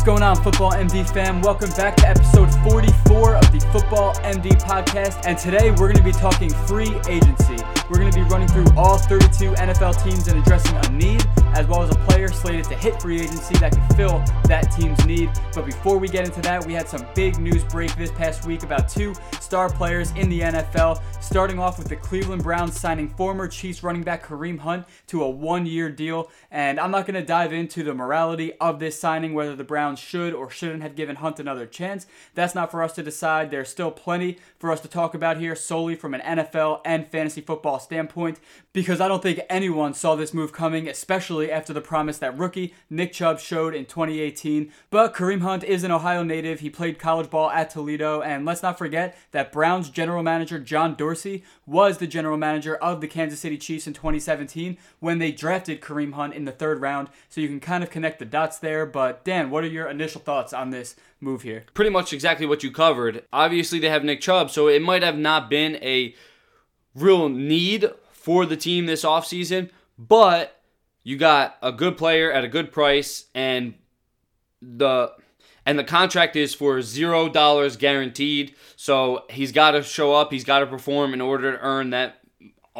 What's going on, Football MD fam? Welcome back to episode 44 of the Football MD podcast. And today we're going to be talking free agency. We're going to be running through all 32 NFL teams and addressing a need, as well as a player slated to hit free agency that can fill that team's need. But before we get into that, we had some big news break this past week about two star players in the NFL. Starting off with the Cleveland Browns signing former Chiefs running back Kareem Hunt to a one year deal. And I'm not going to dive into the morality of this signing, whether the Browns should or shouldn't have given Hunt another chance. That's not for us to decide. There's still plenty for us to talk about here solely from an NFL and fantasy football standpoint because I don't think anyone saw this move coming, especially after the promise that rookie Nick Chubb showed in 2018. But Kareem Hunt is an Ohio native. He played college ball at Toledo, and let's not forget that Browns general manager John Dorsey was the general manager of the Kansas City Chiefs in 2017 when they drafted Kareem Hunt in the third round. So you can kind of connect the dots there. But Dan, what are your initial thoughts on this move here? Pretty much exactly what you covered. Obviously, they have Nick Chubb, so it might have not been a real need for the team this offseason, but you got a good player at a good price and the and the contract is for zero dollars guaranteed. So he's got to show up, he's got to perform in order to earn that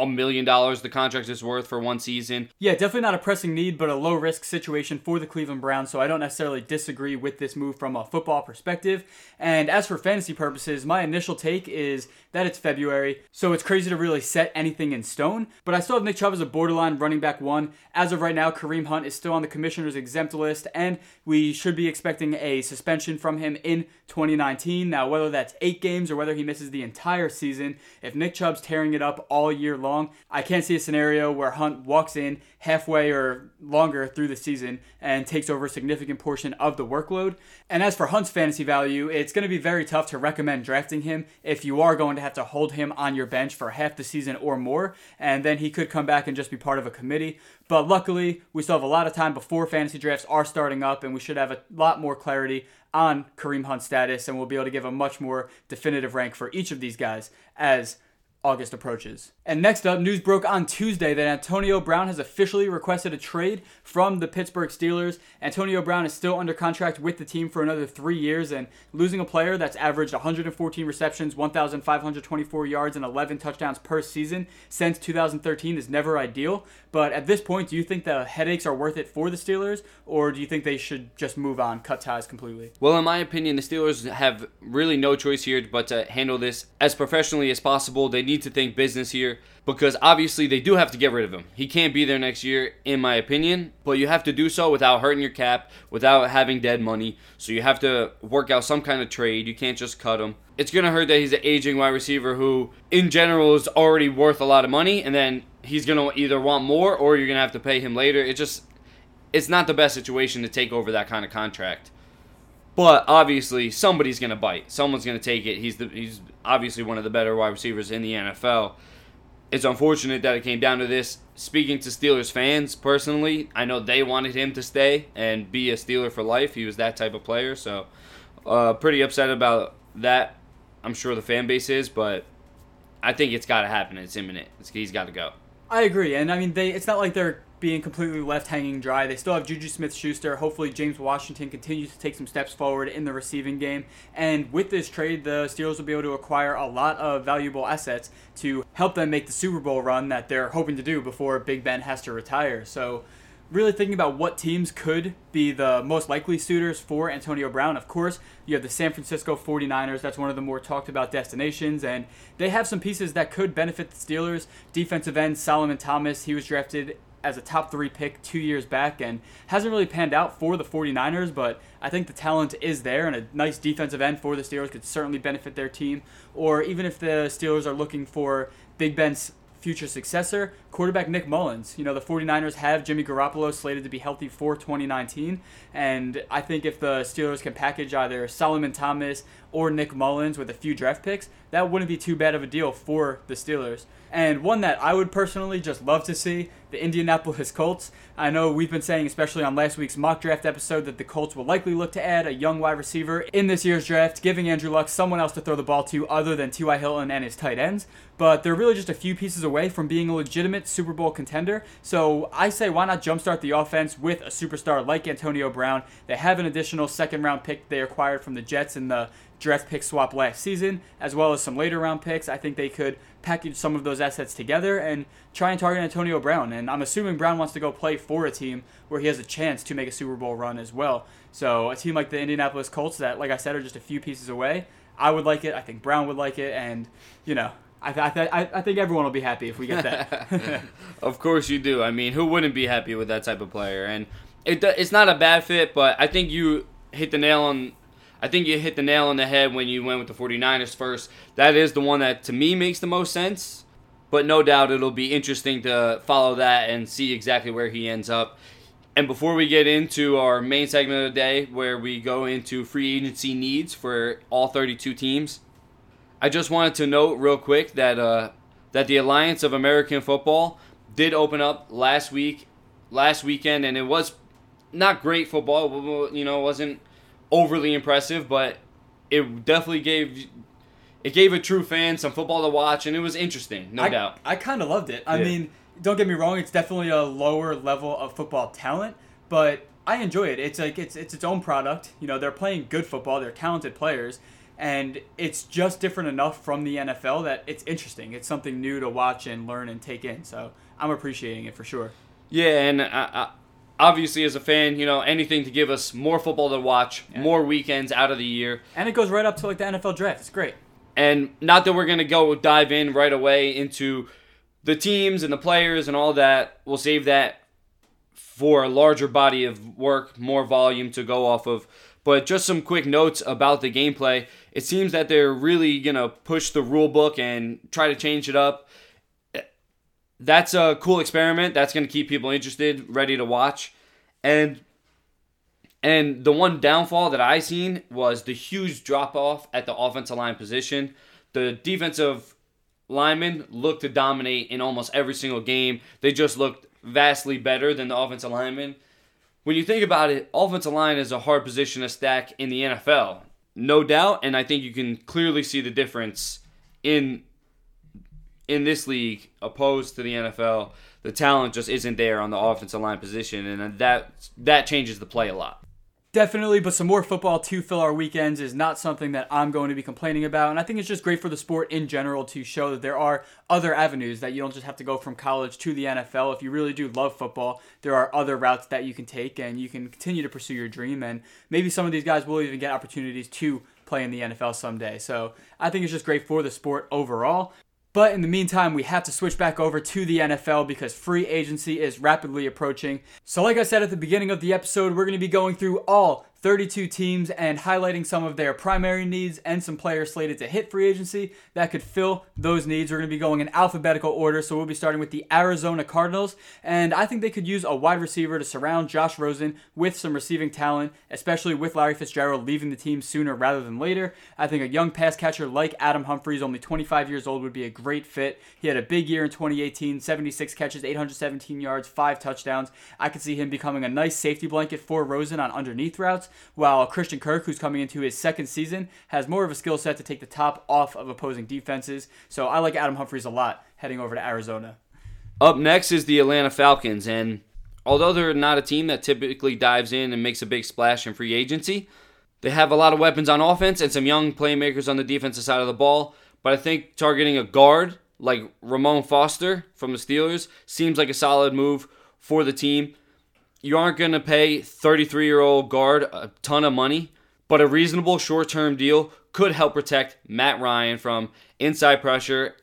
a million dollars the contract is worth for one season. Yeah, definitely not a pressing need, but a low risk situation for the Cleveland Browns. So I don't necessarily disagree with this move from a football perspective. And as for fantasy purposes, my initial take is that it's February, so it's crazy to really set anything in stone. But I still have Nick Chubb as a borderline running back one. As of right now, Kareem Hunt is still on the commissioner's exempt list, and we should be expecting a suspension from him in 2019. Now, whether that's eight games or whether he misses the entire season, if Nick Chubb's tearing it up all year long, I can't see a scenario where Hunt walks in halfway or longer through the season and takes over a significant portion of the workload. And as for Hunt's fantasy value, it's going to be very tough to recommend drafting him if you are going to have to hold him on your bench for half the season or more, and then he could come back and just be part of a committee. But luckily, we still have a lot of time before fantasy drafts are starting up, and we should have a lot more clarity on Kareem Hunt's status, and we'll be able to give a much more definitive rank for each of these guys as August approaches. And next up, news broke on Tuesday that Antonio Brown has officially requested a trade from the Pittsburgh Steelers. Antonio Brown is still under contract with the team for another three years, and losing a player that's averaged 114 receptions, 1,524 yards, and 11 touchdowns per season since 2013 is never ideal. But at this point, do you think the headaches are worth it for the Steelers, or do you think they should just move on, cut ties completely? Well, in my opinion, the Steelers have really no choice here but to handle this as professionally as possible. They need to think business here because obviously they do have to get rid of him. He can't be there next year, in my opinion, but you have to do so without hurting your cap, without having dead money. So you have to work out some kind of trade. You can't just cut him. It's going to hurt that he's an aging wide receiver who, in general, is already worth a lot of money, and then he's going to either want more or you're going to have to pay him later. It just, it's not the best situation to take over that kind of contract. But obviously, somebody's going to bite. Someone's going to take it. He's the he's obviously one of the better wide receivers in the NFL. It's unfortunate that it came down to this. Speaking to Steelers fans personally, I know they wanted him to stay and be a Steeler for life. He was that type of player, so uh, pretty upset about that. I'm sure the fan base is, but I think it's got to happen. It's imminent. It's, he's got to go. I agree, and I mean, they. It's not like they're being completely left hanging dry. They still have Juju Smith Schuster. Hopefully, James Washington continues to take some steps forward in the receiving game. And with this trade, the Steelers will be able to acquire a lot of valuable assets to help them make the Super Bowl run that they're hoping to do before Big Ben has to retire. So, really thinking about what teams could be the most likely suitors for Antonio Brown. Of course, you have the San Francisco 49ers. That's one of the more talked about destinations. And they have some pieces that could benefit the Steelers. Defensive end Solomon Thomas, he was drafted as a top three pick two years back and hasn't really panned out for the 49ers, but I think the talent is there and a nice defensive end for the Steelers could certainly benefit their team. Or even if the Steelers are looking for Big Ben's future successor, quarterback Nick Mullens. You know, the 49ers have Jimmy Garoppolo slated to be healthy for 2019, and I think if the Steelers can package either Solomon Thomas or Nick Mullens with a few draft picks, that wouldn't be too bad of a deal for the Steelers. And one that I would personally just love to see the Indianapolis Colts. I know we've been saying, especially on last week's mock draft episode, that the Colts will likely look to add a young wide receiver in this year's draft, giving Andrew Luck someone else to throw the ball to other than T.Y. Hilton and his tight ends. But they're really just a few pieces away from being a legitimate Super Bowl contender. So I say, why not jumpstart the offense with a superstar like Antonio Brown? They have an additional second round pick they acquired from the Jets in the draft pick swap last season, as well as some later round picks. I think they could package some of those assets together and try and target Antonio Brown. And I'm assuming Brown wants to go play for a team where he has a chance to make a Super Bowl run as well. So a team like the Indianapolis Colts that, like I said, are just a few pieces away. I would like it. I think Brown would like it, and you know. I, th- I, th- I think everyone will be happy if we get that. of course you do. I mean, who wouldn't be happy with that type of player? And it, it's not a bad fit, but I think you hit the nail on I think you hit the nail on the head when you went with the 49ers first. That is the one that to me makes the most sense. But no doubt it'll be interesting to follow that and see exactly where he ends up. And before we get into our main segment of the day, where we go into free agency needs for all 32 teams, I just wanted to note real quick that uh, that the Alliance of American Football did open up last week, last weekend, and it was not great football. You know, wasn't overly impressive, but it definitely gave it gave a true fan some football to watch, and it was interesting, no I, doubt. I kind of loved it. I yeah. mean, don't get me wrong; it's definitely a lower level of football talent, but I enjoy it. It's like it's it's its own product. You know, they're playing good football. They're talented players, and it's just different enough from the NFL that it's interesting. It's something new to watch and learn and take in. So I'm appreciating it for sure. Yeah, and I, obviously as a fan, you know, anything to give us more football to watch, yeah. more weekends out of the year. And it goes right up to like the NFL draft. It's great. And not that we're going to go dive in right away into the teams and the players and all that. We'll save that for a larger body of work, more volume to go off of. But just some quick notes about the gameplay. It seems that they're really going to push the rule book and try to change it up that's a cool experiment. That's going to keep people interested, ready to watch. And and the one downfall that I seen was the huge drop off at the offensive line position. The defensive linemen looked to dominate in almost every single game. They just looked vastly better than the offensive linemen. When you think about it, offensive line is a hard position to stack in the NFL. No doubt, and I think you can clearly see the difference in in this league, opposed to the NFL, the talent just isn't there on the offensive line position, and that that changes the play a lot. Definitely, but some more football to fill our weekends is not something that I'm going to be complaining about. And I think it's just great for the sport in general to show that there are other avenues that you don't just have to go from college to the NFL. If you really do love football, there are other routes that you can take and you can continue to pursue your dream. And maybe some of these guys will even get opportunities to play in the NFL someday. So I think it's just great for the sport overall. But in the meantime, we have to switch back over to the NFL because free agency is rapidly approaching. So, like I said at the beginning of the episode, we're going to be going through all 32 teams and highlighting some of their primary needs and some players slated to hit free agency that could fill those needs. We're going to be going in alphabetical order, so we'll be starting with the Arizona Cardinals, and I think they could use a wide receiver to surround Josh Rosen with some receiving talent, especially with Larry Fitzgerald leaving the team sooner rather than later. I think a young pass catcher like Adam Humphries, only 25 years old, would be a great fit. He had a big year in 2018, 76 catches, 817 yards, 5 touchdowns. I could see him becoming a nice safety blanket for Rosen on underneath routes while Christian Kirk, who's coming into his second season, has more of a skill set to take the top off of opposing defenses. So I like Adam Humphries a lot heading over to Arizona. Up next is the Atlanta Falcons, and although they're not a team that typically dives in and makes a big splash in free agency, they have a lot of weapons on offense and some young playmakers on the defensive side of the ball. But I think targeting a guard like Ramon Foster from the Steelers seems like a solid move for the team you aren't going to pay 33 year old guard a ton of money, but a reasonable short term deal could help protect Matt Ryan from inside pressure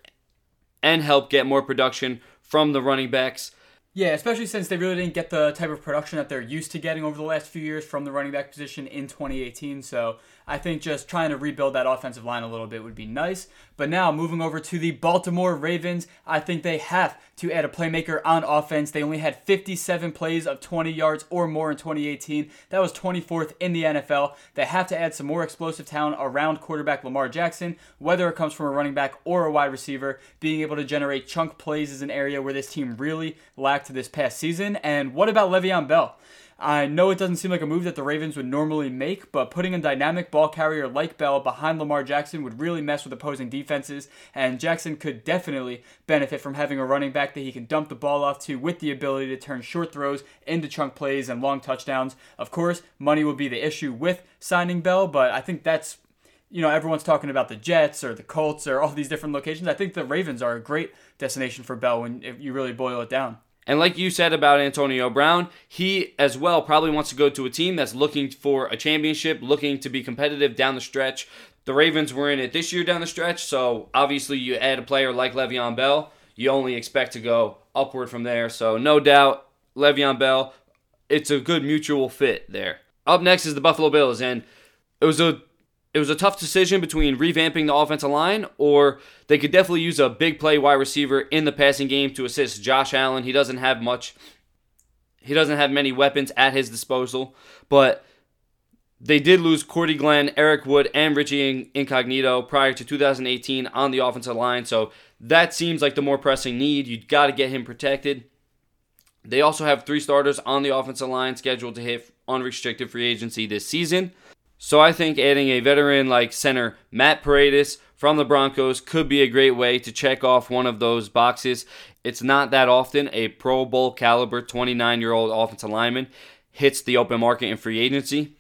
and help get more production from the running backs. Yeah, especially since they really didn't get the type of production that they're used to getting over the last few years from the running back position in 2018. So I think just trying to rebuild that offensive line a little bit would be nice. But now moving over to the Baltimore Ravens, I think they have to add a playmaker on offense. They only had 57 plays of 20 yards or more in 2018. That was 24th in the NFL. They have to add some more explosive talent around quarterback Lamar Jackson, whether it comes from a running back or a wide receiver. Being able to generate chunk plays is an area where this team really lacked this past season. And what about Le'Veon Bell? I know it doesn't seem like a move that the Ravens would normally make, but putting a dynamic ball carrier like Bell behind Lamar Jackson would really mess with opposing defenses, and Jackson could definitely benefit from having a running back that he can dump the ball off to with the ability to turn short throws into chunk plays and long touchdowns. Of course, money will be the issue with signing Bell, but I think that's you know, everyone's talking about the Jets or the Colts or all these different locations. I think the Ravens are a great destination for Bell when if you really boil it down. And like you said about Antonio Brown, he as well probably wants to go to a team that's looking for a championship, looking to be competitive down the stretch. The Ravens were in it this year down the stretch, so obviously you add a player like Le'Veon Bell, you only expect to go upward from there. So no doubt, Le'Veon Bell, it's a good mutual fit there. Up next is the Buffalo Bills, and it was a it was a tough decision between revamping the offensive line or they could definitely use a big play wide receiver in the passing game to assist Josh Allen. He doesn't have much he doesn't have many weapons at his disposal, but they did lose Cordy Glenn, Eric Wood, and Richie Incognito prior to 2018 on the offensive line, so that seems like the more pressing need. You got to get him protected. They also have three starters on the offensive line scheduled to hit unrestricted free agency this season. So I think adding a veteran like center Matt Paradis from the Broncos could be a great way to check off one of those boxes. It's not that often a Pro Bowl caliber 29 year old offensive lineman hits the open market in free agency.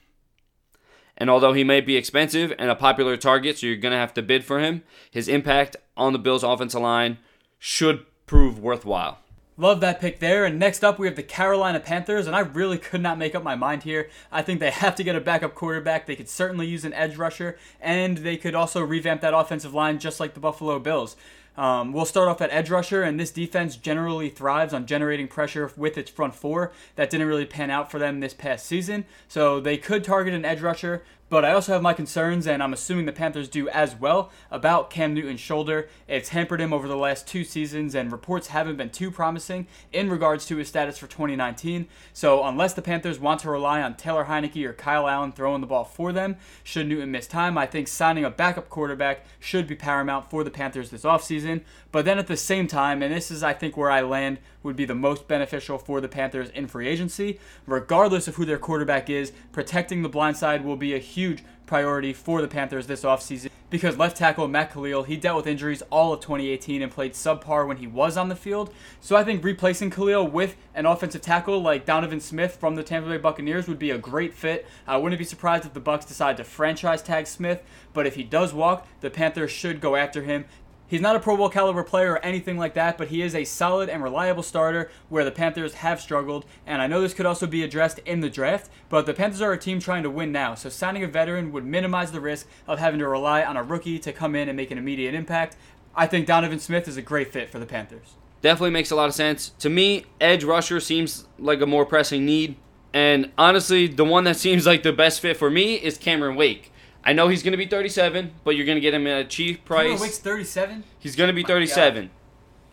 And although he may be expensive and a popular target, so you're going to have to bid for him, his impact on the Bills' offensive line should prove worthwhile. Love that pick there. And next up, we have the Carolina Panthers, and I really could not make up my mind here. I think they have to get a backup quarterback. They could certainly use an edge rusher, and they could also revamp that offensive line just like the Buffalo Bills. Um, we'll start off at edge rusher, and this defense generally thrives on generating pressure with its front four. That didn't really pan out for them this past season, so they could target an edge rusher. But I also have my concerns, and I'm assuming the Panthers do as well, about Cam Newton's shoulder. It's hampered him over the last two seasons, and reports haven't been too promising in regards to his status for 2019. So, unless the Panthers want to rely on Taylor Heinicke or Kyle Allen throwing the ball for them, should Newton miss time, I think signing a backup quarterback should be paramount for the Panthers this offseason. But then at the same time, and this is, I think, where I land, would be the most beneficial for the Panthers in free agency. Regardless of who their quarterback is, protecting the blind side will be a huge priority for the Panthers this offseason because left tackle Matt Kalil, he dealt with injuries all of 2018 and played subpar when he was on the field. So I think replacing Kalil with an offensive tackle like Donovan Smith from the Tampa Bay Buccaneers would be a great fit. I wouldn't be surprised if the Bucks decide to franchise tag Smith, but if he does walk, the Panthers should go after him He's not a Pro Bowl caliber player or anything like that, but he is a solid and reliable starter where the Panthers have struggled. And I know this could also be addressed in the draft, but the Panthers are a team trying to win now. So signing a veteran would minimize the risk of having to rely on a rookie to come in and make an immediate impact. I think Donovan Smith is a great fit for the Panthers. Definitely makes a lot of sense. To me, edge rusher seems like a more pressing need. And honestly, the one that seems like the best fit for me is Cameron Wake. I know he's going to be 37, but you're going to get him at a cheap price. Cameron Wake's 37. He's going to be 37,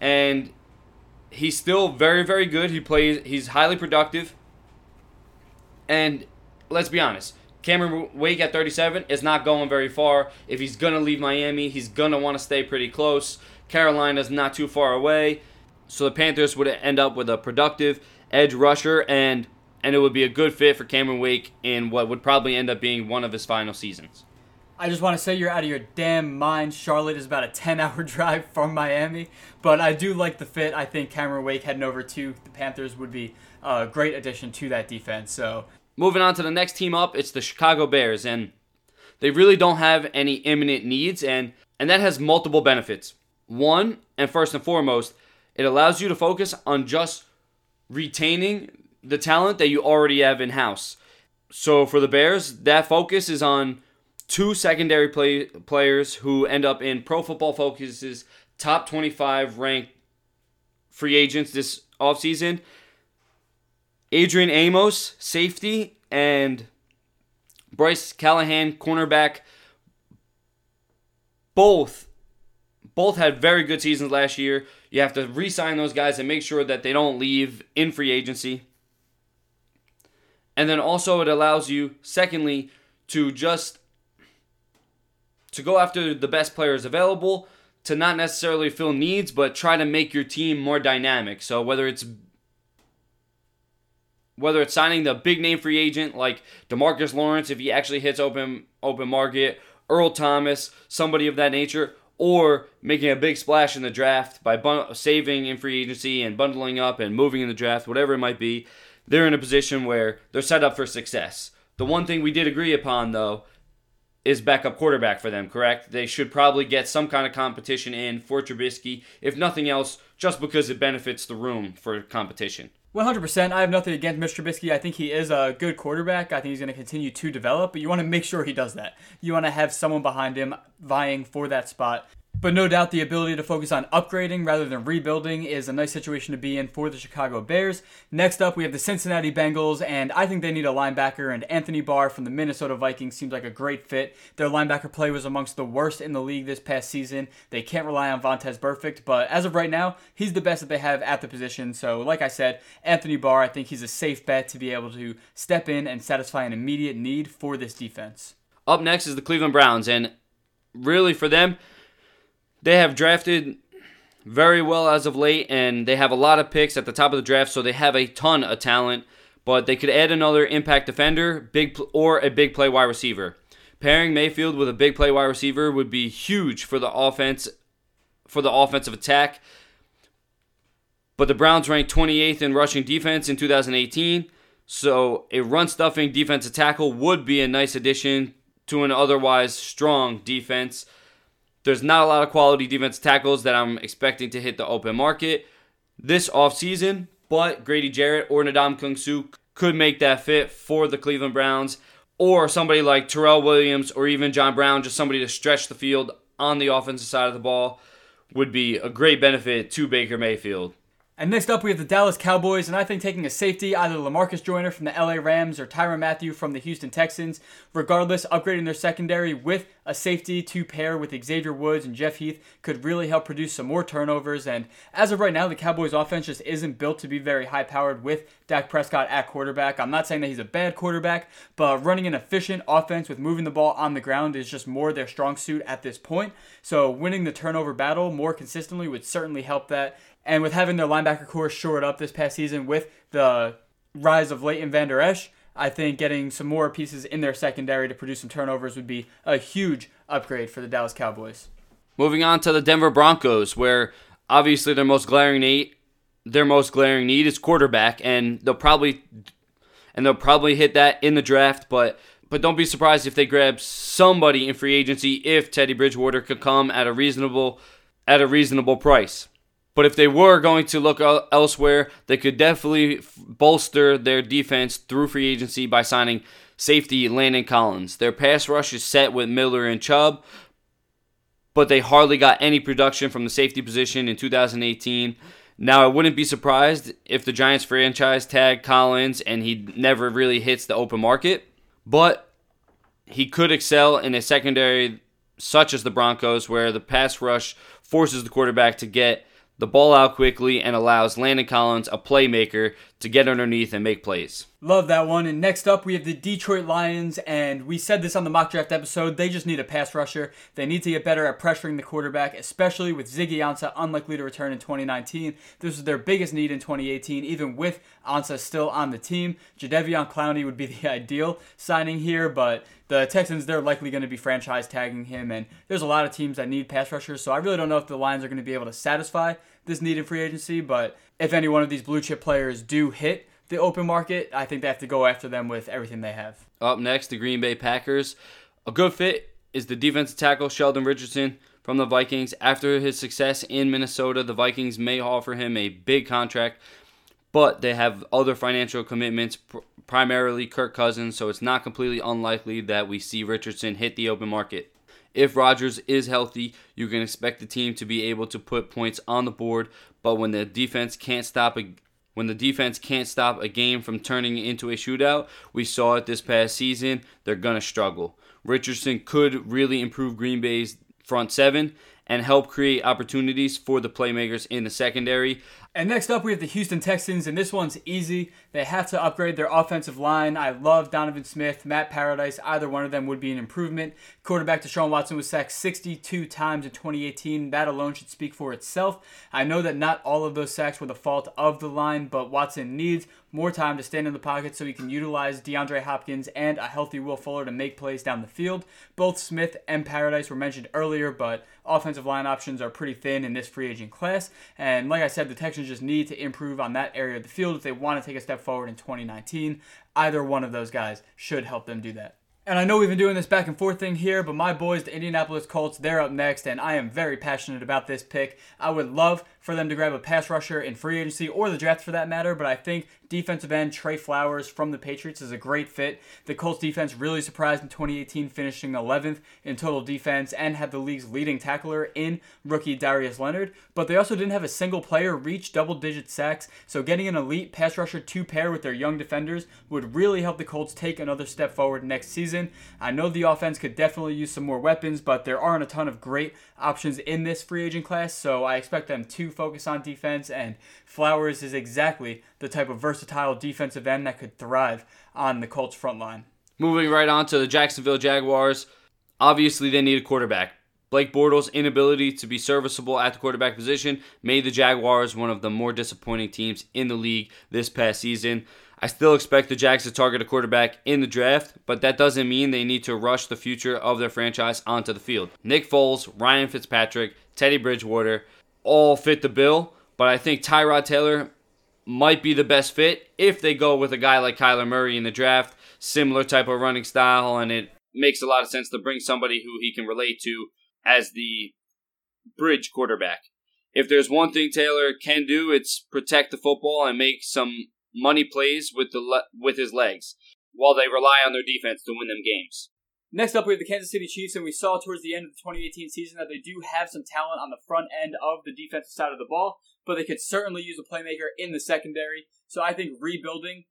and he's still very, very good. He plays. He's highly productive. And let's be honest, Cameron Wake at 37 is not going very far. If he's going to leave Miami, he's going to want to stay pretty close. Carolina's not too far away. So the Panthers would end up with a productive edge rusher and and it would be a good fit for Cameron Wake in what would probably end up being one of his final seasons. I just want to say you're out of your damn mind. Charlotte is about a 10 hour drive from Miami, but I do like the fit. I think Cameron Wake heading over to the Panthers would be a great addition to that defense. So, moving on to the next team up, it's the Chicago Bears, and they really don't have any imminent needs, and and that has multiple benefits. One, and first and foremost, it allows you to focus on just retaining the talent that you already have in house. So for the Bears, that focus is on two secondary play, players who end up in Pro Football Focus's top 25 ranked free agents this offseason. Adrian Amos, safety, and Bryce Callahan, cornerback, both both had very good seasons last year. You have to re-sign those guys and make sure that they don't leave in free agency. And then also it allows you secondly to just to go after the best players available, to not necessarily fill needs, but try to make your team more dynamic. So whether it's whether it's signing the big name free agent like Demarcus Lawrence if he actually hits open open market, Earl Thomas, somebody of that nature, or making a big splash in the draft by bun- saving in free agency and bundling up and moving in the draft, whatever it might be, they're in a position where they're set up for success. The one thing we did agree upon though is backup quarterback for them, correct? They should probably get some kind of competition in for Trubisky, if nothing else, just because it benefits the room for competition. 100%. I have nothing against Mr. Trubisky. I think he is a good quarterback. I think he's going to continue to develop, but you want to make sure he does that. You want to have someone behind him vying for that spot. But no doubt the ability to focus on upgrading rather than rebuilding is a nice situation to be in for the Chicago Bears. Next up, we have the Cincinnati Bengals, and I think they need a linebacker, and Anthony Barr from the Minnesota Vikings seems like a great fit. Their linebacker play was amongst the worst in the league this past season. They can't rely on Vontaze Burfict, but as of right now, he's the best that they have at the position. So, like I said, Anthony Barr, I think he's a safe bet to be able to step in and satisfy an immediate need for this defense. Up next is the Cleveland Browns, and really for them, they have drafted very well as of late, and they have a lot of picks at the top of the draft, so they have a ton of talent. But they could add another impact defender, big or a big play wide receiver. Pairing Mayfield with a big play wide receiver would be huge for the offense, for the offensive attack. But the Browns ranked 28th in rushing defense in 2018, so a run stuffing defensive tackle would be a nice addition to an otherwise strong defense. There's not a lot of quality defensive tackles that I'm expecting to hit the open market this offseason, but Grady Jarrett or Ndamukong Suh could make that fit for the Cleveland Browns, or somebody like Tyrell Williams or even John Brown, just somebody to stretch the field on the offensive side of the ball, would be a great benefit to Baker Mayfield. And next up, we have the Dallas Cowboys, and I think taking a safety, either Lamarcus Joyner from the LA Rams or Tyrann Mathieu from the Houston Texans, regardless, upgrading their secondary with a safety to pair with Xavier Woods and Jeff Heath could really help produce some more turnovers. And as of right now, the Cowboys' offense just isn't built to be very high powered with Dak Prescott at quarterback. I'm not saying that he's a bad quarterback, but running an efficient offense with moving the ball on the ground is just more their strong suit at this point. So winning the turnover battle more consistently would certainly help that. And with having their linebacker corps shored up this past season with the rise of Leighton Vander Esch, I think getting some more pieces in their secondary to produce some turnovers would be a huge upgrade for the Dallas Cowboys. Moving on to the Denver Broncos, where obviously their most glaring need, their most glaring need is quarterback, and they'll probably and they'll probably hit that in the draft, but but don't be surprised if they grab somebody in free agency if Teddy Bridgewater could come at a reasonable at a reasonable price. But if they were going to look elsewhere, they could definitely bolster their defense through free agency by signing safety Landon Collins. Their pass rush is set with Miller and Chubb, but they hardly got any production from the safety position in 2018. Now, I wouldn't be surprised if the Giants franchise tag Collins and he never really hits the open market, but he could excel in a secondary such as the Broncos, where the pass rush forces the quarterback to get the ball out quickly and allows Landon Collins, a playmaker, to get underneath and make plays. Love that one. And next up, we have the Detroit Lions. And we said this on the mock draft episode. They just need a pass rusher. They need to get better at pressuring the quarterback, especially with Ziggy Ansah unlikely to return in 2019. This was their biggest need in 2018, even with Ansah still on the team. Jadeveon Clowney would be the ideal signing here, but the Texans, they're likely going to be franchise tagging him. And there's a lot of teams that need pass rushers. So I really don't know if the Lions are going to be able to satisfy this need in free agency. But if any one of these blue chip players do hit, the open market, I think they have to go after them with everything they have. Up next, the Green Bay Packers. A good fit is the defensive tackle Sheldon Richardson from the Vikings. After his success in Minnesota, the Vikings may offer him a big contract, but they have other financial commitments, primarily Kirk Cousins, so it's not completely unlikely that we see Richardson hit the open market. If Rodgers is healthy, you can expect the team to be able to put points on the board, but when the defense can't stop a When the defense can't stop a game from turning into a shootout, we saw it this past season, they're going to struggle. Richardson could really improve Green Bay's front seven and help create opportunities for the playmakers in the secondary. And next up, we have the Houston Texans, and this one's easy. They have to upgrade their offensive line. I love Donovan Smith, Matt Paradis. Either one of them would be an improvement. Quarterback Deshaun Watson was sacked 62 times in 2018. That alone should speak for itself. I know that not all of those sacks were the fault of the line, but Watson needs more time to stand in the pocket so he can utilize DeAndre Hopkins and a healthy Will Fuller to make plays down the field. Both Smith and Paradis were mentioned earlier, but offensive line options are pretty thin in this free agent class. And like I said, the Texans just need to improve on that area of the field if they want to take a step forward in 2019. Either one of those guys should help them do that. And I know we've been doing this back and forth thing here, but my boys, the Indianapolis Colts, they're up next, and I am very passionate about this pick. I would love for them to grab a pass rusher in free agency or the draft for that matter, but I think defensive end Trey Flowers from the Patriots is a great fit. The Colts defense really surprised in 2018, finishing 11th in total defense and had the league's leading tackler in rookie Darius Leonard, but they also didn't have a single player reach double digit sacks, so getting an elite pass rusher to pair with their young defenders would really help the Colts take another step forward next season. I know the offense could definitely use some more weapons, but there aren't a ton of great options in this free agent class, so I expect them to focus on defense, and Flowers is exactly the type of versatile defensive end that could thrive on the Colts front line. Moving right on to the Jacksonville Jaguars. Obviously, they need a quarterback. Blake Bortles' inability to be serviceable at the quarterback position made the Jaguars one of the more disappointing teams in the league this past season. I still expect the Jags to target a quarterback in the draft, but that doesn't mean they need to rush the future of their franchise onto the field. Nick Foles, Ryan Fitzpatrick, Teddy Bridgewater all fit the bill, but I think Tyrod Taylor might be the best fit if they go with a guy like Kyler Murray in the draft, similar type of running style, and it makes a lot of sense to bring somebody who he can relate to as the bridge quarterback. If there's one thing Taylor can do, it's protect the football and make some money plays with the le- with his legs, while they rely on their defense to win them games. Next up, we have the Kansas City Chiefs, and we saw towards the end of the 2018 season that they do have some talent on the front end of the defensive side of the ball, but they could certainly use a playmaker in the secondary. So I think rebuilding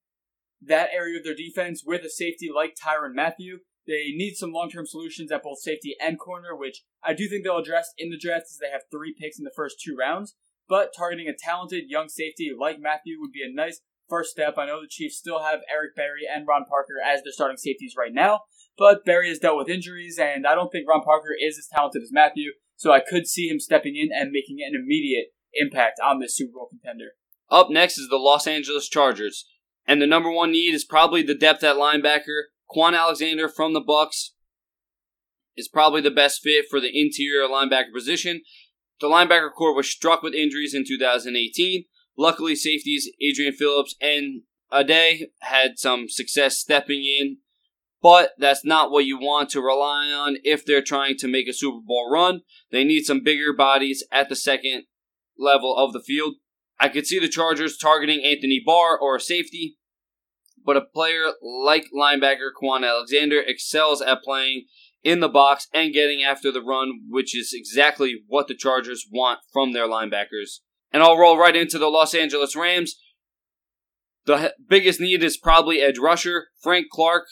that area of their defense with a safety like Tyrann Mathieu, they need some long term solutions at both safety and corner, which I do think they'll address in the draft as they have three picks in the first two rounds. But targeting a talented young safety like Mathieu would be a nice first step. I know the Chiefs still have Eric Berry and Ron Parker as their starting safeties right now, but Berry has dealt with injuries, and I don't think Ron Parker is as talented as Mathieu, so I could see him stepping in and making an immediate impact on this Super Bowl contender. Up next is the Los Angeles Chargers, and the number one need is probably the depth at linebacker. Kwon Alexander from the Bucks is probably the best fit for the interior linebacker position. The linebacker corps was struck with injuries in 2018. Luckily, safeties Adrian Phillips and Ade had some success stepping in but that's not what you want to rely on if they're trying to make a Super Bowl run. They need some bigger bodies at the second level of the field. I could see the Chargers targeting Anthony Barr or a safety, but a player like linebacker Kwon Alexander excels at playing in the box and getting after the run, which is exactly what the Chargers want from their linebackers. And I'll roll right into the Los Angeles Rams. The biggest need is probably edge rusher. Frank Clark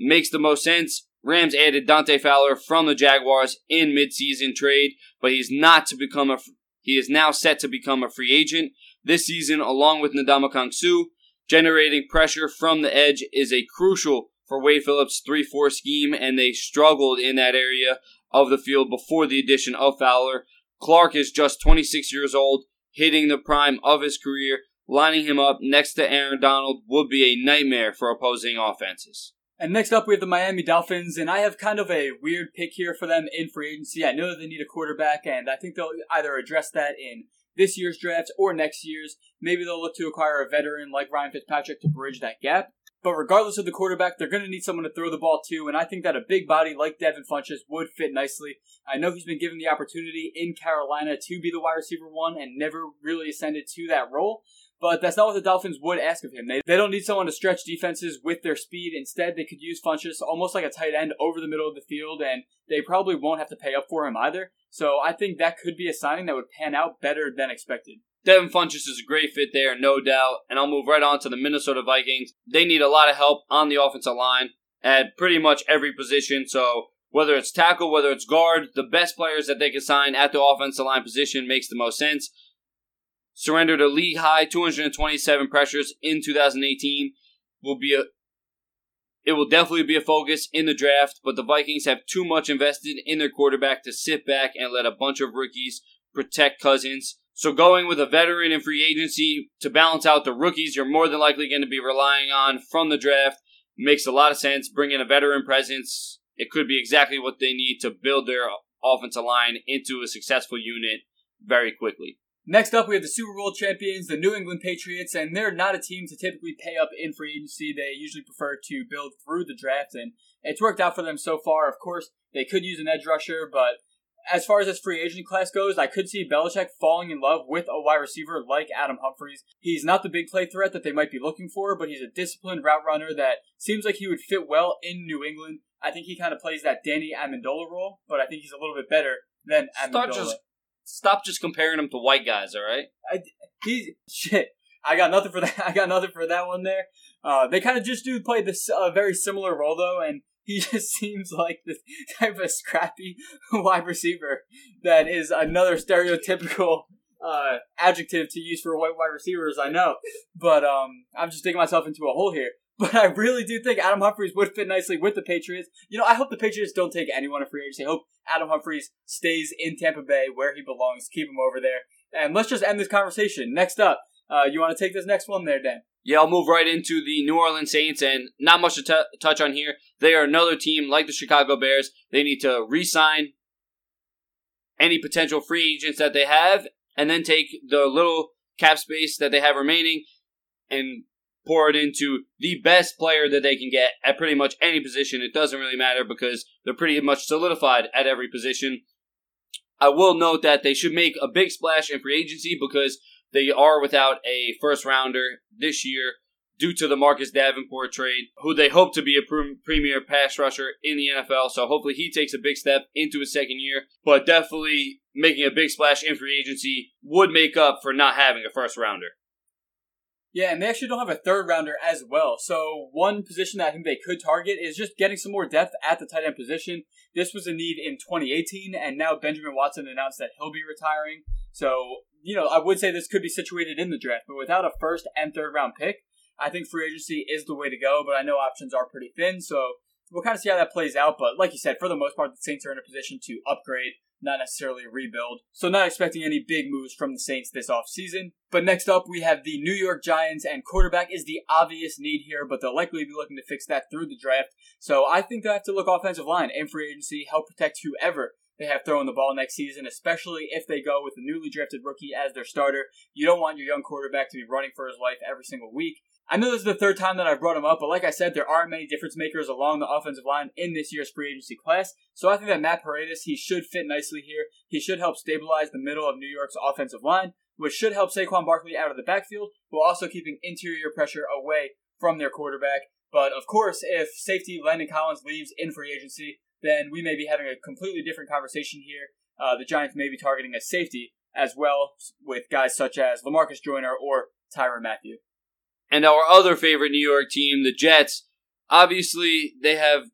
makes the most sense. Rams added Dante Fowler from the Jaguars in midseason trade, but he's not to become a he is now set to become a free agent this season along with Ndamukong Suh. Generating pressure from the edge is a crucial for Wade Phillips' 3-4 scheme and they struggled in that area of the field before the addition of Fowler. Clark is just 26 years old, hitting the prime of his career. Lining him up next to Aaron Donald would be a nightmare for opposing offenses. And next up, we have the Miami Dolphins, and I have kind of a weird pick here for them in free agency. I know that they need a quarterback, and I think they'll either address that in this year's draft or next year's. Maybe they'll look to acquire a veteran like Ryan Fitzpatrick to bridge that gap. But regardless of the quarterback, they're going to need someone to throw the ball to, and I think that a big body like Devin Funchess would fit nicely. I know he's been given the opportunity in Carolina to be the wide receiver one and never really ascended to that role. But that's not what the Dolphins would ask of him. They, they don't need someone to stretch defenses with their speed. Instead, they could use Funchess almost like a tight end over the middle of the field, and they probably won't have to pay up for him either. So I think that could be a signing that would pan out better than expected. Devin Funchess is a great fit there, no doubt. And I'll move right on to the Minnesota Vikings. They need a lot of help on the offensive line at pretty much every position. So whether it's tackle, whether it's guard, the best players that they can sign at the offensive line position makes the most sense. Surrendered a league high 227 pressures in 2018. Will be a it will definitely be a focus in the draft, but the Vikings have too much invested in their quarterback to sit back and let a bunch of rookies protect Cousins. So going with a veteran in free agency to balance out the rookies you're more than likely going to be relying on from the draft makes a lot of sense. Bring in a veteran presence. It could be exactly what they need to build their offensive line into a successful unit very quickly. Next up, we have the Super Bowl champions, the New England Patriots, and they're not a team to typically pay up in free agency. They usually prefer to build through the draft, and it's worked out for them so far. Of course, they could use an edge rusher, but as far as this free agent class goes, I could see Belichick falling in love with a wide receiver like Adam Humphries. He's not the big play threat that they might be looking for, but he's a disciplined route runner that seems like he would fit well in New England. I think he kind of plays that Danny Amendola role, but I think he's a little bit better than Amendola. Start just, stop just comparing him to white guys, all right? I, he's shit. I got nothing for that. I got nothing for that one there. Uh, they kind of just do play this uh, very similar role though, and he just seems like this type of scrappy wide receiver that is another stereotypical uh, adjective to use for white wide receivers. I know, but um, I'm just digging myself into a hole here. But I really do think Adam Humphries would fit nicely with the Patriots. You know, I hope the Patriots don't take anyone in free agency. I hope Adam Humphries stays in Tampa Bay where he belongs. Keep him over there. And let's just end this conversation. Next up, uh, you want to take this next one there, Dan? Yeah, I'll move right into the New Orleans Saints, and not much to t- touch on here. They are another team like the Chicago Bears. They need to re sign any potential free agents that they have, and then take the little cap space that they have remaining and pour it into the best player that they can get at pretty much any position. It doesn't really matter because they're pretty much solidified at every position. I will note that they should make a big splash in free agency because they are without a first rounder this year due to the Marcus Davenport trade, who they hope to be a premier pass rusher in the NFL. So hopefully he takes a big step into his second year. But definitely making a big splash in free agency would make up for not having a first rounder. Yeah, and they actually don't have a third rounder as well. So one position that I think they could target is just getting some more depth at the tight end position. This was a need in 2018, and now Benjamin Watson announced that he'll be retiring. So, you know, I would say this could be situated in the draft, but without a first and third round pick, I think free agency is the way to go, but I know options are pretty thin, so we'll kind of see how that plays out. But like you said, for the most part, the Saints are in a position to upgrade not necessarily rebuild. So not expecting any big moves from the Saints this offseason. But next up, we have the New York Giants, and quarterback is the obvious need here, but they'll likely be looking to fix that through the draft. So I think they'll have to look offensive line and free agency, help protect whoever they have throwing the ball next season, especially if they go with a newly drafted rookie as their starter. You don't want your young quarterback to be running for his life every single week. I know this is the third time that I've brought him up, but like I said, there aren't many difference makers along the offensive line in this year's free agency class. So I think that Matt Paradis, he should fit nicely here. He should help stabilize the middle of New York's offensive line, which should help Saquon Barkley out of the backfield, while also keeping interior pressure away from their quarterback. But of course, if safety Landon Collins leaves in free agency, then we may be having a completely different conversation here. Uh, the Giants may be targeting a safety as well with guys such as Lamarcus Joyner or Tyrann Mathieu. And our other favorite New York team, the Jets, obviously they have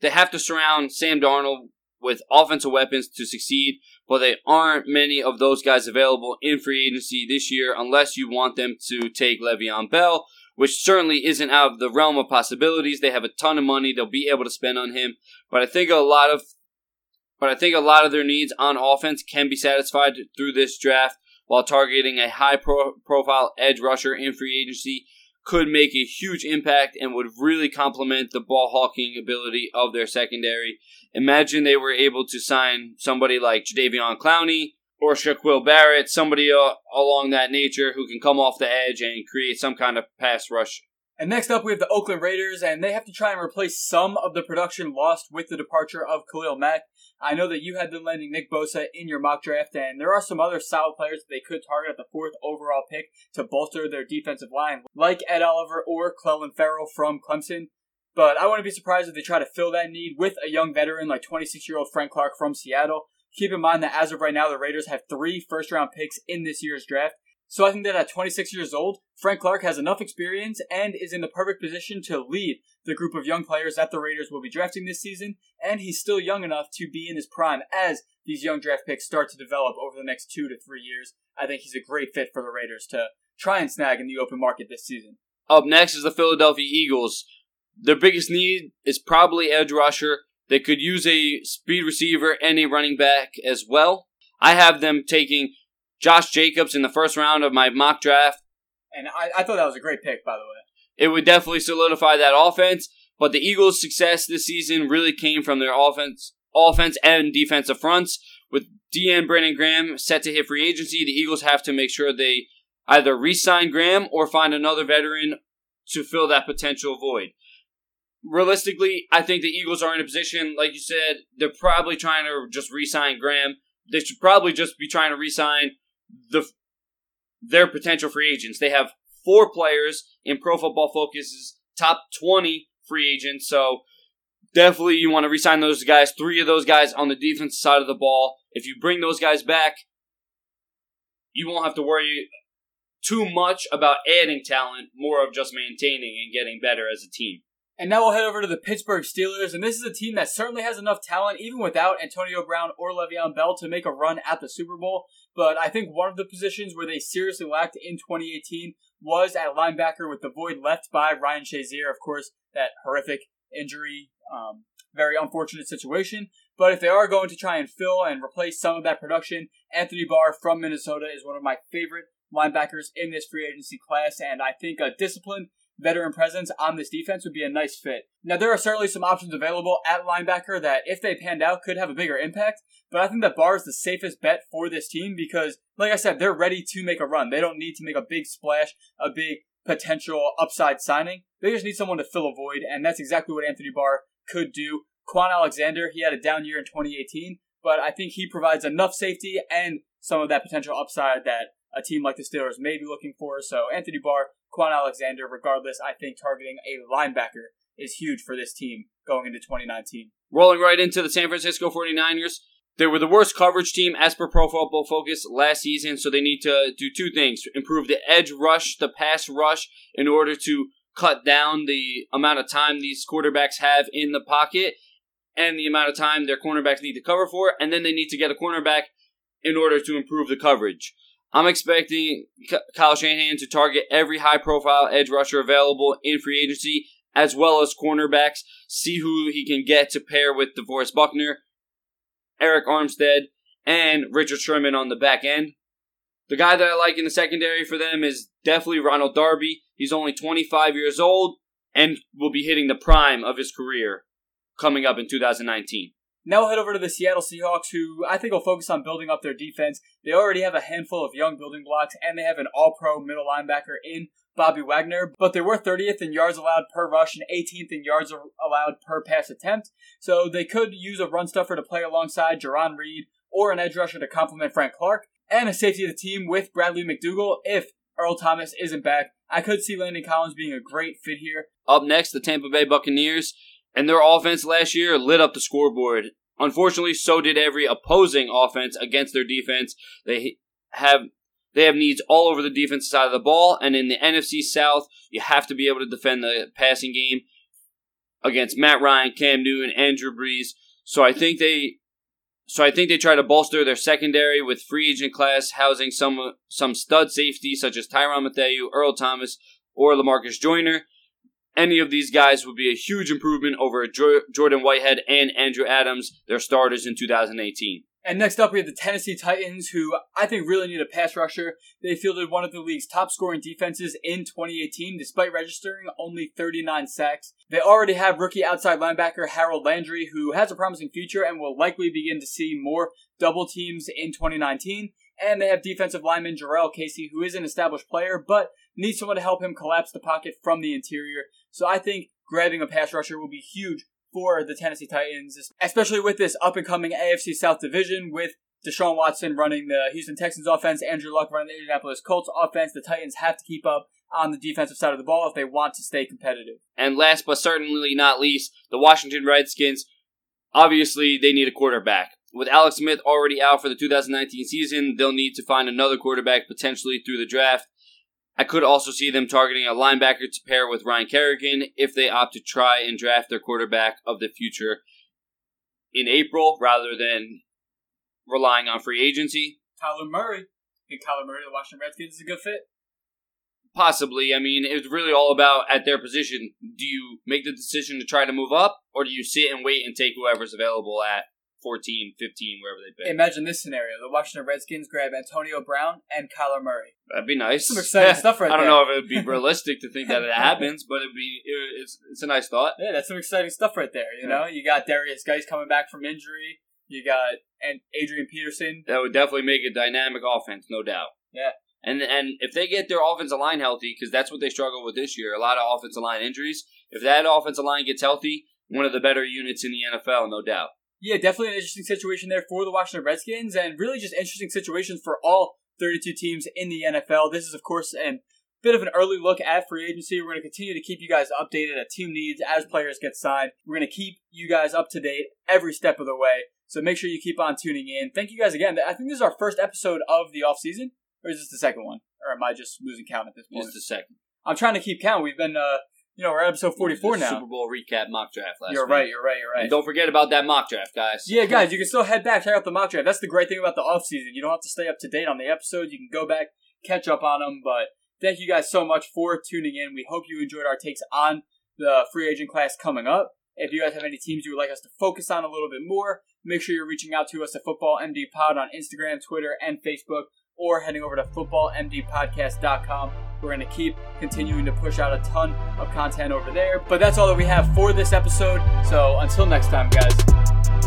they have to surround Sam Darnold with offensive weapons to succeed, but there aren't many of those guys available in free agency this year unless you want them to take Le'Veon Bell, which certainly isn't out of the realm of possibilities. They have a ton of money they'll be able to spend on him, but I think a lot of but I think a lot of their needs on offense can be satisfied through this draft while targeting a high pro- profile edge rusher in free agency could make a huge impact and would really complement the ball hawking ability of their secondary. Imagine they were able to sign somebody like Jadeveon Clowney or Shaquil Barrett, somebody uh, along that nature who can come off the edge and create some kind of pass rush and next up, we have the Oakland Raiders, and they have to try and replace some of the production lost with the departure of Khalil Mack. I know that you had them landing Nick Bosa in your mock draft, and there are some other solid players that they could target at the fourth overall pick to bolster their defensive line, like Ed Oliver or Clelin Ferrell from Clemson. But I wouldn't be surprised if they try to fill that need with a young veteran like 26 year old Frank Clark from Seattle. Keep in mind that as of right now, the Raiders have three first round picks in this year's draft, So I think that at 26 years old, Frank Clark has enough experience and is in the perfect position to lead the group of young players that the Raiders will be drafting this season, and he's still young enough to be in his prime as these young draft picks start to develop over the next two to three years. I think he's a great fit for the Raiders to try and snag in the open market this season. Up next is the Philadelphia Eagles. Their biggest need is probably edge rusher. They could use a speed receiver and a running back as well. I have them taking Josh Jacobs in the first round of my mock draft. And I, I thought that was a great pick, by the way. It would definitely solidify that offense, but the Eagles' success this season really came from their offense, offense and defensive fronts. With DN Brandon Graham set to hit free agency, the Eagles have to make sure they either re-sign Graham or find another veteran to fill that potential void. Realistically, I think the Eagles are in a position, like you said, they're probably trying to just re-sign Graham. They should probably just be trying to re-sign the their potential free agents. They have four players in Pro Football Focus's top 20 free agents, so definitely you want to resign those guys. Three of those guys on the defensive side of the ball. If you bring those guys back, you won't have to worry too much about adding talent, more of just maintaining and getting better as a team. And now we'll head over to the Pittsburgh Steelers, and this is a team that certainly has enough talent, even without Antonio Brown or Le'Veon Bell, to make a run at the Super Bowl. But I think one of the positions where they seriously lacked in 2018 was at linebacker with the void left by Ryan Shazier. Of course, that horrific injury, um, very unfortunate situation. But if they are going to try and fill and replace some of that production, Anthony Barr from Minnesota is one of my favorite linebackers in this free agency class, and I think a disciplined veteran presence on this defense would be a nice fit. Now, there are certainly some options available at linebacker that, if they panned out, could have a bigger impact, but I think that Barr is the safest bet for this team because, like I said, they're ready to make a run. They don't need to make a big splash, a big potential upside signing. They just need someone to fill a void, and that's exactly what Anthony Barr could do. Kwon Alexander, he had a down year in 2018, but I think he provides enough safety and some of that potential upside that a team like the Steelers may be looking for. So Anthony Barr, Kwon Alexander, regardless, I think targeting a linebacker is huge for this team going into 2019. Rolling right into the San Francisco 49ers. They were the worst coverage team as per Pro Football Focus last season, so they need to do two things improve the edge rush, the pass rush, in order to cut down the amount of time these quarterbacks have in the pocket and the amount of time their cornerbacks need to cover for, and then they need to get a cornerback in order to improve the coverage. I'm expecting Kyle Shanahan to target every high profile edge rusher available in free agency, as well as cornerbacks, see who he can get to pair with DeForest Buckner, Arik Armstead, and Richard Sherman on the back end. The guy that I like in the secondary for them is definitely Ronald Darby. He's only 25 years old and will be hitting the prime of his career coming up in 2019. Now we'll head over to the Seattle Seahawks, who I think will focus on building up their defense. They already have a handful of young building blocks, and they have an all pro middle linebacker in Bobby Wagner, but they were 30th in yards allowed per rush and 18th in yards allowed per pass attempt. So they could use a run stuffer to play alongside Jarran Reed or an edge rusher to complement Frank Clark, and a safety of the team with Bradley McDougald if Earl Thomas isn't back. I could see Landon Collins being a great fit here. Up next, the Tampa Bay Buccaneers and their offense last year lit up the scoreboard. Unfortunately, so did every opposing offense against their defense. They have they have needs all over the defensive side of the ball, and in the NFC South, you have to be able to defend the passing game against Matt Ryan, Cam Newton, and Drew Brees. So I think they so I think they try to bolster their secondary with free agent class housing some some stud safety such as Tyrann Mathieu, Earl Thomas, or Lamarcus Joyner any of these guys would be a huge improvement over Jordan Whitehead and Andrew Adams, their starters in 2018. And next up, we have the Tennessee Titans, who I think really need a pass rusher. They fielded one of the league's top scoring defenses in 2018, despite registering only 39 sacks. They already have rookie outside linebacker Harold Landry, who has a promising future and will likely begin to see more double teams in 2019. And they have defensive lineman Jurrell Casey, who is an established player, but needs someone to help him collapse the pocket from the interior. So I think grabbing a pass rusher will be huge for the Tennessee Titans, especially with this up and coming AFC South division with Deshaun Watson running the Houston Texans offense, Andrew Luck running the Indianapolis Colts offense. The Titans have to keep up on the defensive side of the ball if they want to stay competitive. And last but certainly not least, the Washington Redskins. Obviously, they need a quarterback. with Alex Smith already out for the 2019 season, they'll need to find another quarterback potentially through the draft. I could also see them targeting a linebacker to pair with Ryan Kerrigan if they opt to try and draft their quarterback of the future in April rather than relying on free agency. Kyler Murray. Think Kyler Murray, the Washington Redskins, is a good fit. Possibly. I mean, it's really all about at their position. Do you make the decision to try to move up, or do you sit and wait and take whoever's available at 14, 15, wherever they pick? Imagine this scenario: the Washington Redskins grab Antonio Brown and Kyler Murray. That'd be nice. Some exciting stuff right I don't there. know if it would be realistic to think that it happens, but it'd be it, it's it's a nice thought. Yeah, that's some exciting stuff right there. You know, you got Derrius Guice coming back from injury. You got and Adrian Peterson. That would definitely make a dynamic offense, no doubt. Yeah. And and if they get their offensive line healthy, because that's what they struggle with this year, a lot of offensive line injuries. If that offensive line gets healthy, one of the better units in the NFL, no doubt. Yeah, definitely an interesting situation there for the Washington Redskins, and really just interesting situations for all 32 teams in the NFL. This is, of course, a bit of an early look at free agency. We're going to continue to keep you guys updated at team needs as players get signed. We're going to keep you guys up to date every step of the way. So make sure you keep on tuning in. Thank you guys again. I think this is our first episode of the off season, or is this the second one? Or am I just losing count at this point? Just a second. I'm trying to keep count. We've been, uh, you know, we're at episode 44 now. Super Bowl recap mock draft last You're week. right. You're right. You're right. And don't forget about that mock draft, guys. Yeah, guys, you can still head back, check out the mock draft. That's the great thing about the off season. You don't have to stay up to date on the episodes. You can go back, catch up on them. But thank you guys so much for tuning in. We hope you enjoyed our takes on the free agent class coming up. If you guys have any teams you would like us to focus on a little bit more, make sure you're reaching out to us at Football MD Pod on Instagram, Twitter, and Facebook, or heading over to footballmdpodcast.com. We're going to keep continuing to push out a ton of content over there. But that's all that we have for this episode. So until next time, guys.